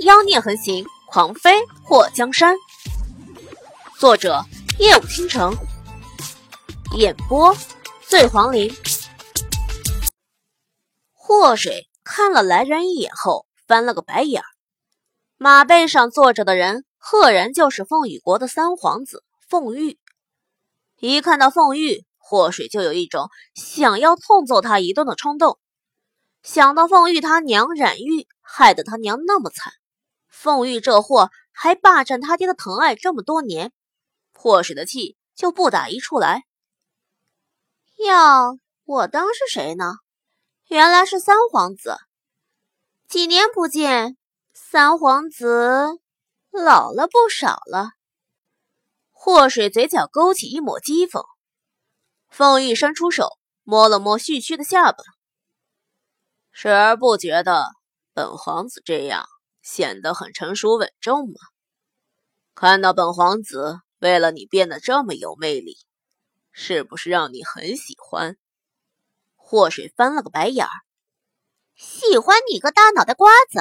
妖孽横行，狂飞破江山。作者：夜舞倾城，演播：醉黄林。祸水看了来人一眼后，翻了个白眼儿。马背上坐着的人，赫然就是凤羽国的三皇子凤玉。一看到凤玉，祸水就有一种想要痛揍他一顿的冲动。想到凤玉他娘染玉，害得他娘那么惨。凤玉这货还霸占他爹的疼爱这么多年，祸水的气就不打一处来。哟，我当是谁呢？原来是三皇子。几年不见，三皇子老了不少了。祸水嘴角勾起一抹讥讽。凤玉伸出手摸了摸旭区的下巴，时而不觉得本皇子这样。显得很成熟稳重吗？看到本皇子为了你变得这么有魅力，是不是让你很喜欢？祸水翻了个白眼儿，喜欢你个大脑袋瓜子！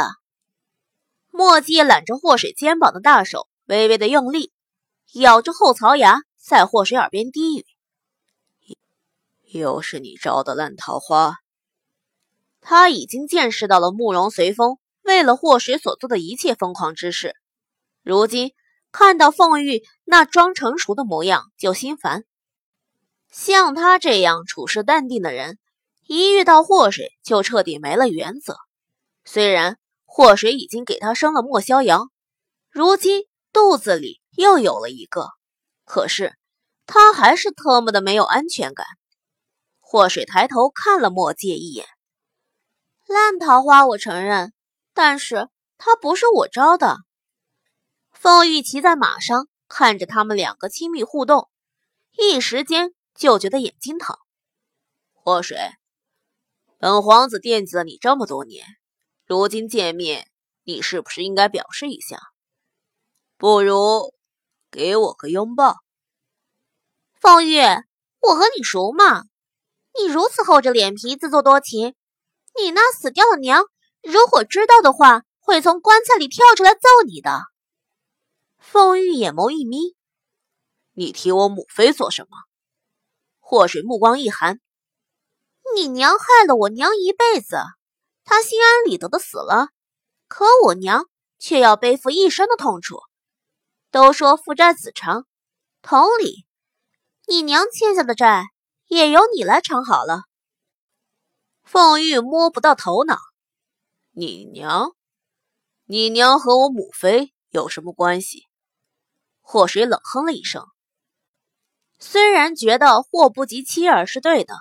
墨迹揽着祸水肩膀的大手微微的用力，咬着后槽牙，在祸水耳边低语：“又是你招的烂桃花。”他已经见识到了慕容随风。为了祸水所做的一切疯狂之事，如今看到凤玉那装成熟的模样就心烦。像他这样处事淡定的人，一遇到祸水就彻底没了原则。虽然祸水已经给他生了莫逍遥，如今肚子里又有了一个，可是他还是特么的没有安全感。祸水抬头看了莫界一眼，烂桃花，我承认。但是他不是我招的。凤玉骑在马上，看着他们两个亲密互动，一时间就觉得眼睛疼。祸水，本皇子惦记了你这么多年，如今见面，你是不是应该表示一下？不如给我个拥抱。凤玉，我和你熟吗？你如此厚着脸皮，自作多情，你那死掉的娘！如果知道的话，会从棺材里跳出来揍你的。凤玉眼眸一眯：“你提我母妃做什么？”祸水目光一寒：“你娘害了我娘一辈子，她心安理得的死了，可我娘却要背负一生的痛楚。都说父债子偿，同理，你娘欠下的债也由你来偿好了。”凤玉摸不到头脑。你娘，你娘和我母妃有什么关系？祸水冷哼了一声。虽然觉得祸不及妻儿是对的，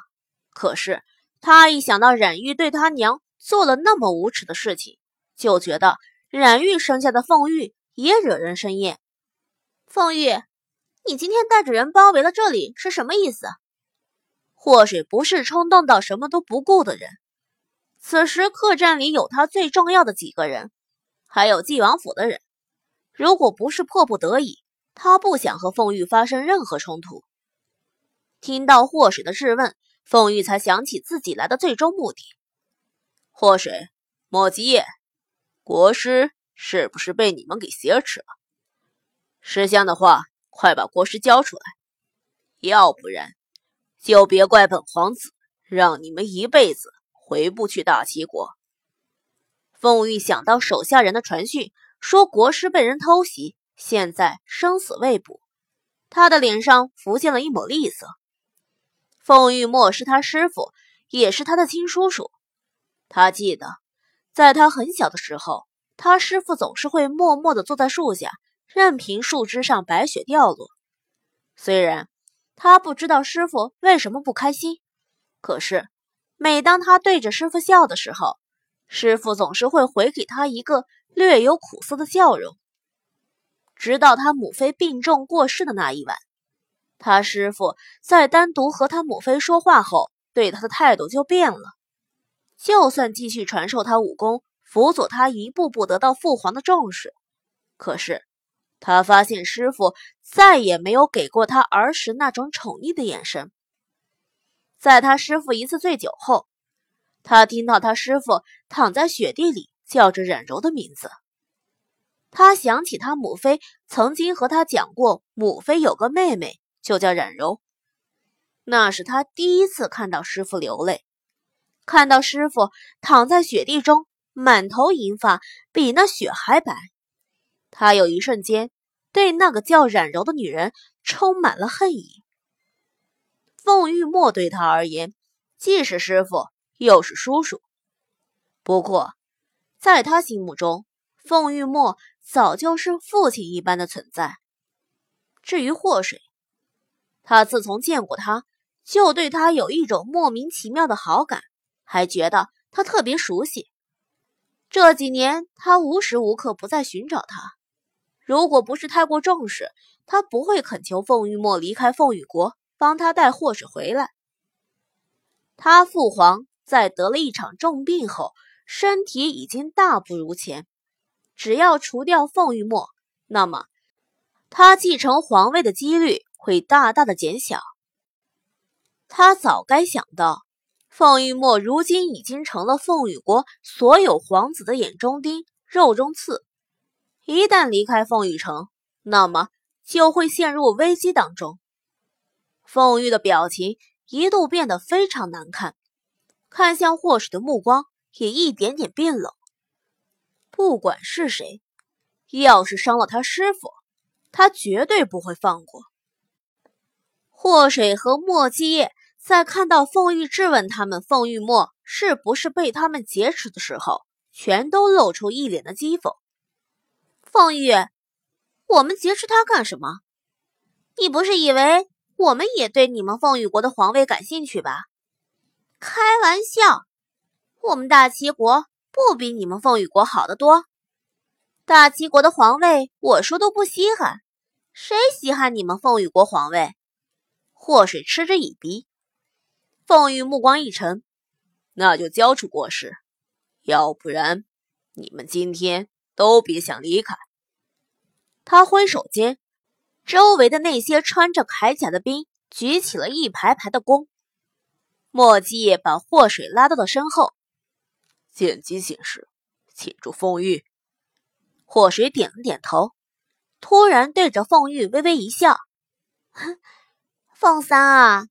可是他一想到冉玉对他娘做了那么无耻的事情，就觉得冉玉生下的凤玉也惹人生厌。凤玉，你今天带着人包围了这里是什么意思？祸水不是冲动到什么都不顾的人。此时客栈里有他最重要的几个人，还有纪王府的人。如果不是迫不得已，他不想和凤玉发生任何冲突。听到祸水的质问，凤玉才想起自己来的最终目的。祸水，莫吉叶，国师是不是被你们给挟持了？识相的话，快把国师交出来，要不然就别怪本皇子让你们一辈子。回不去大齐国。凤玉想到手下人的传讯，说国师被人偷袭，现在生死未卜，他的脸上浮现了一抹厉色。凤玉莫是他师傅，也是他的亲叔叔。他记得，在他很小的时候，他师傅总是会默默地坐在树下，任凭树枝上白雪掉落。虽然他不知道师傅为什么不开心，可是。每当他对着师傅笑的时候，师傅总是会回给他一个略有苦涩的笑容。直到他母妃病重过世的那一晚，他师傅在单独和他母妃说话后，对他的态度就变了。就算继续传授他武功，辅佐他一步步得到父皇的重视，可是他发现师傅再也没有给过他儿时那种宠溺的眼神。在他师傅一次醉酒后，他听到他师傅躺在雪地里叫着冉柔的名字。他想起他母妃曾经和他讲过，母妃有个妹妹，就叫冉柔。那是他第一次看到师傅流泪，看到师傅躺在雪地中，满头银发，比那雪还白。他有一瞬间对那个叫冉柔的女人充满了恨意。凤玉墨对他而言，既是师傅，又是叔叔。不过，在他心目中，凤玉墨。早就是父亲一般的存在。至于祸水，他自从见过他，就对他有一种莫名其妙的好感，还觉得他特别熟悉。这几年，他无时无刻不在寻找他。如果不是太过重视，他不会恳求凤玉墨离开凤羽国，帮他带祸水回来。他父皇在得了一场重病后，身体已经大不如前。只要除掉凤玉墨，那么他继承皇位的几率会大大的减小。他早该想到，凤玉墨如今已经成了凤羽国所有皇子的眼中钉、肉中刺。一旦离开凤羽城，那么就会陷入危机当中。凤玉的表情一度变得非常难看，看向霍水的目光也一点点变冷。不管是谁，要是伤了他师傅，他绝对不会放过。祸水和莫继业在看到凤玉质问他们凤玉墨是不是被他们劫持的时候，全都露出一脸的讥讽。凤玉，我们劫持他干什么？你不是以为我们也对你们凤羽国的皇位感兴趣吧？开玩笑，我们大齐国。不比你们凤羽国好得多。大齐国的皇位，我说都不稀罕，谁稀罕你们凤羽国皇位？祸水嗤之以鼻。凤羽目光一沉，那就交出国师，要不然你们今天都别想离开。他挥手间，周围的那些穿着铠甲的兵举起了一排排的弓。墨迹把祸水拉到了身后。见机行事，请住凤玉。祸水点了点头，突然对着凤玉微微一笑：“凤三啊，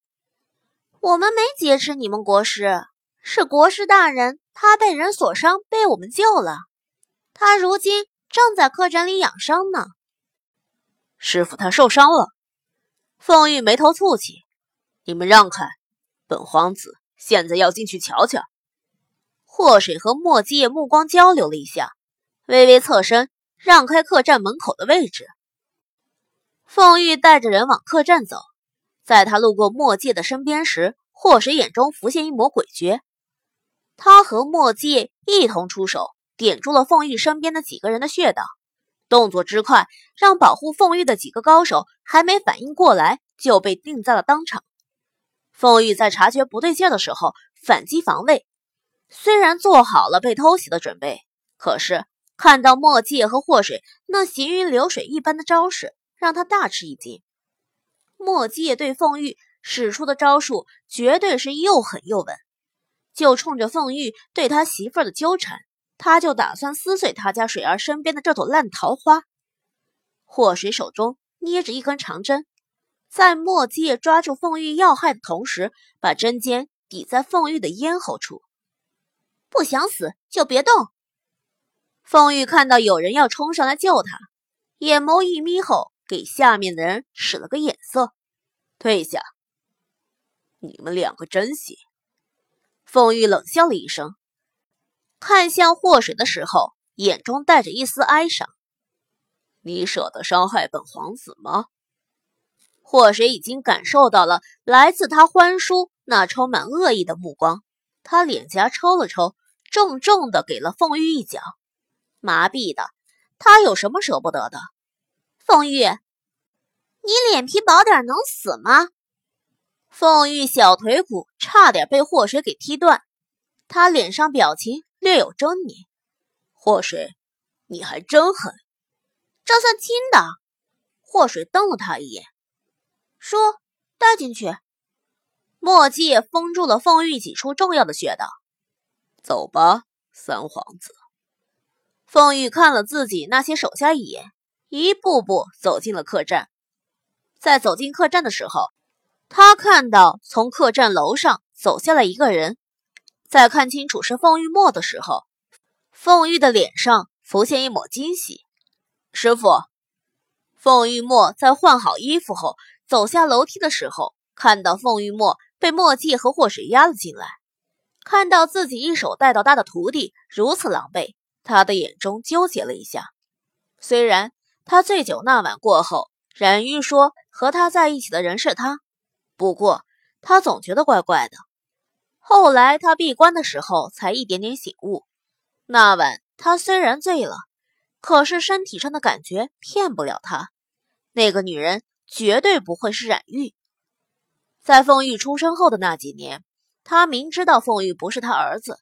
我们没劫持你们国师，是国师大人他被人所伤，被我们救了。他如今正在客栈里养伤呢。师傅他受伤了。”凤玉眉头蹙起：“你们让开，本皇子现在要进去瞧瞧。”祸水和墨迹业目光交流了一下，微微侧身，让开客栈门口的位置。凤玉带着人往客栈走，在他路过墨界的身边时，祸水眼中浮现一抹诡谲。他和墨界一同出手，点住了凤玉身边的几个人的穴道，动作之快，让保护凤玉的几个高手还没反应过来，就被定在了当场。凤玉在察觉不对劲的时候，反击防卫。虽然做好了被偷袭的准备，可是看到墨迹和祸水那行云流水一般的招式，让他大吃一惊。墨迹对凤玉使出的招数绝对是又狠又稳，就冲着凤玉对他媳妇儿的纠缠，他就打算撕碎他家水儿身边的这朵烂桃花。祸水手中捏着一根长针，在墨迹抓住凤玉要害的同时，把针尖抵在凤玉的咽喉处。不想死就别动。凤玉看到有人要冲上来救他，眼眸一眯后，给下面的人使了个眼色，退下。你们两个真行。凤玉冷笑了一声，看向祸水的时候，眼中带着一丝哀伤。你舍得伤害本皇子吗？祸水已经感受到了来自他欢叔那充满恶意的目光。他脸颊抽了抽，重重的给了凤玉一脚，麻痹的他有什么舍不得的？凤玉，你脸皮薄点能死吗？凤玉小腿骨差点被祸水给踢断，他脸上表情略有狰狞。祸水，你还真狠，这算轻的。祸水瞪了他一眼，说：“带进去。”墨迹封住了凤玉几处重要的穴道。走吧，三皇子。凤玉看了自己那些手下一眼，一步步走进了客栈。在走进客栈的时候，他看到从客栈楼上走下来一个人。在看清楚是凤玉墨的时候，凤玉的脸上浮现一抹惊喜。师傅，凤玉墨在换好衣服后走下楼梯的时候，看到凤玉墨被墨迹和祸水压了进来，看到自己一手带到大的徒弟如此狼狈，他的眼中纠结了一下。虽然他醉酒那晚过后，冉玉说和他在一起的人是他，不过他总觉得怪怪的。后来他闭关的时候才一点点醒悟，那晚他虽然醉了。可是身体上的感觉骗不了他，那个女人绝对不会是冉玉。在凤玉出生后的那几年，他明知道凤玉不是他儿子，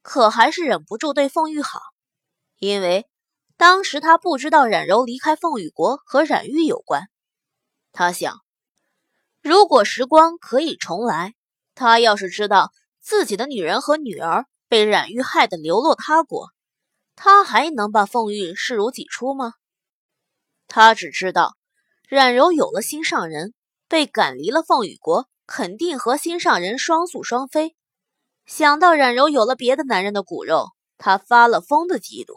可还是忍不住对凤玉好，因为当时他不知道冉柔离开凤羽国和冉玉有关。他想，如果时光可以重来，他要是知道自己的女人和女儿被冉玉害得流落他国。他还能把凤玉视如己出吗？他只知道，冉柔有了心上人，被赶离了凤羽国，肯定和心上人双宿双飞。想到冉柔有了别的男人的骨肉，他发了疯的嫉妒。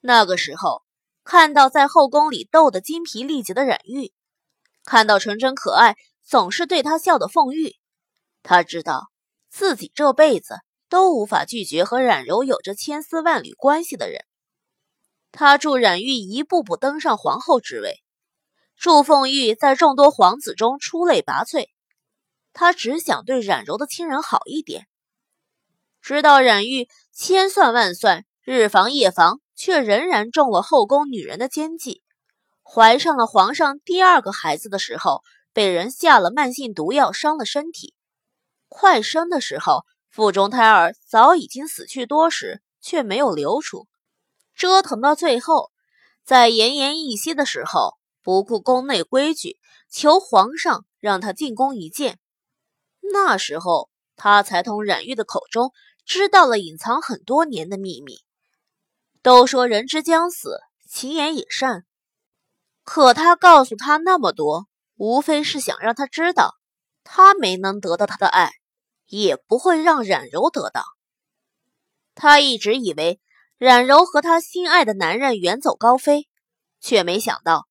那个时候，看到在后宫里斗得精疲力竭的冉玉，看到纯真可爱、总是对他笑的凤玉，他知道自己这辈子。都无法拒绝和冉柔有着千丝万缕关系的人。他助冉玉一步步登上皇后之位，祝凤玉在众多皇子中出类拔萃。他只想对冉柔的亲人好一点。直到冉玉千算万算，日防夜防，却仍然中了后宫女人的奸计，怀上了皇上第二个孩子的时候，被人下了慢性毒药，伤了身体。快生的时候。腹中胎儿早已经死去多时，却没有流出。折腾到最后，在奄奄一息的时候，不顾宫内规矩，求皇上让他进宫一见。那时候，他才从冉玉的口中知道了隐藏很多年的秘密。都说人之将死，其言也善。可他告诉他那么多，无非是想让他知道，他没能得到他的爱。也不会让冉柔得到。他一直以为冉柔和他心爱的男人远走高飞，却没想到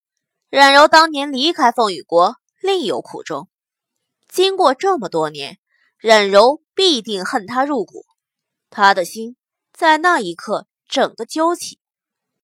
冉柔当年离开凤羽国另有苦衷。经过这么多年，冉柔必定恨他入骨。他的心在那一刻整个揪起。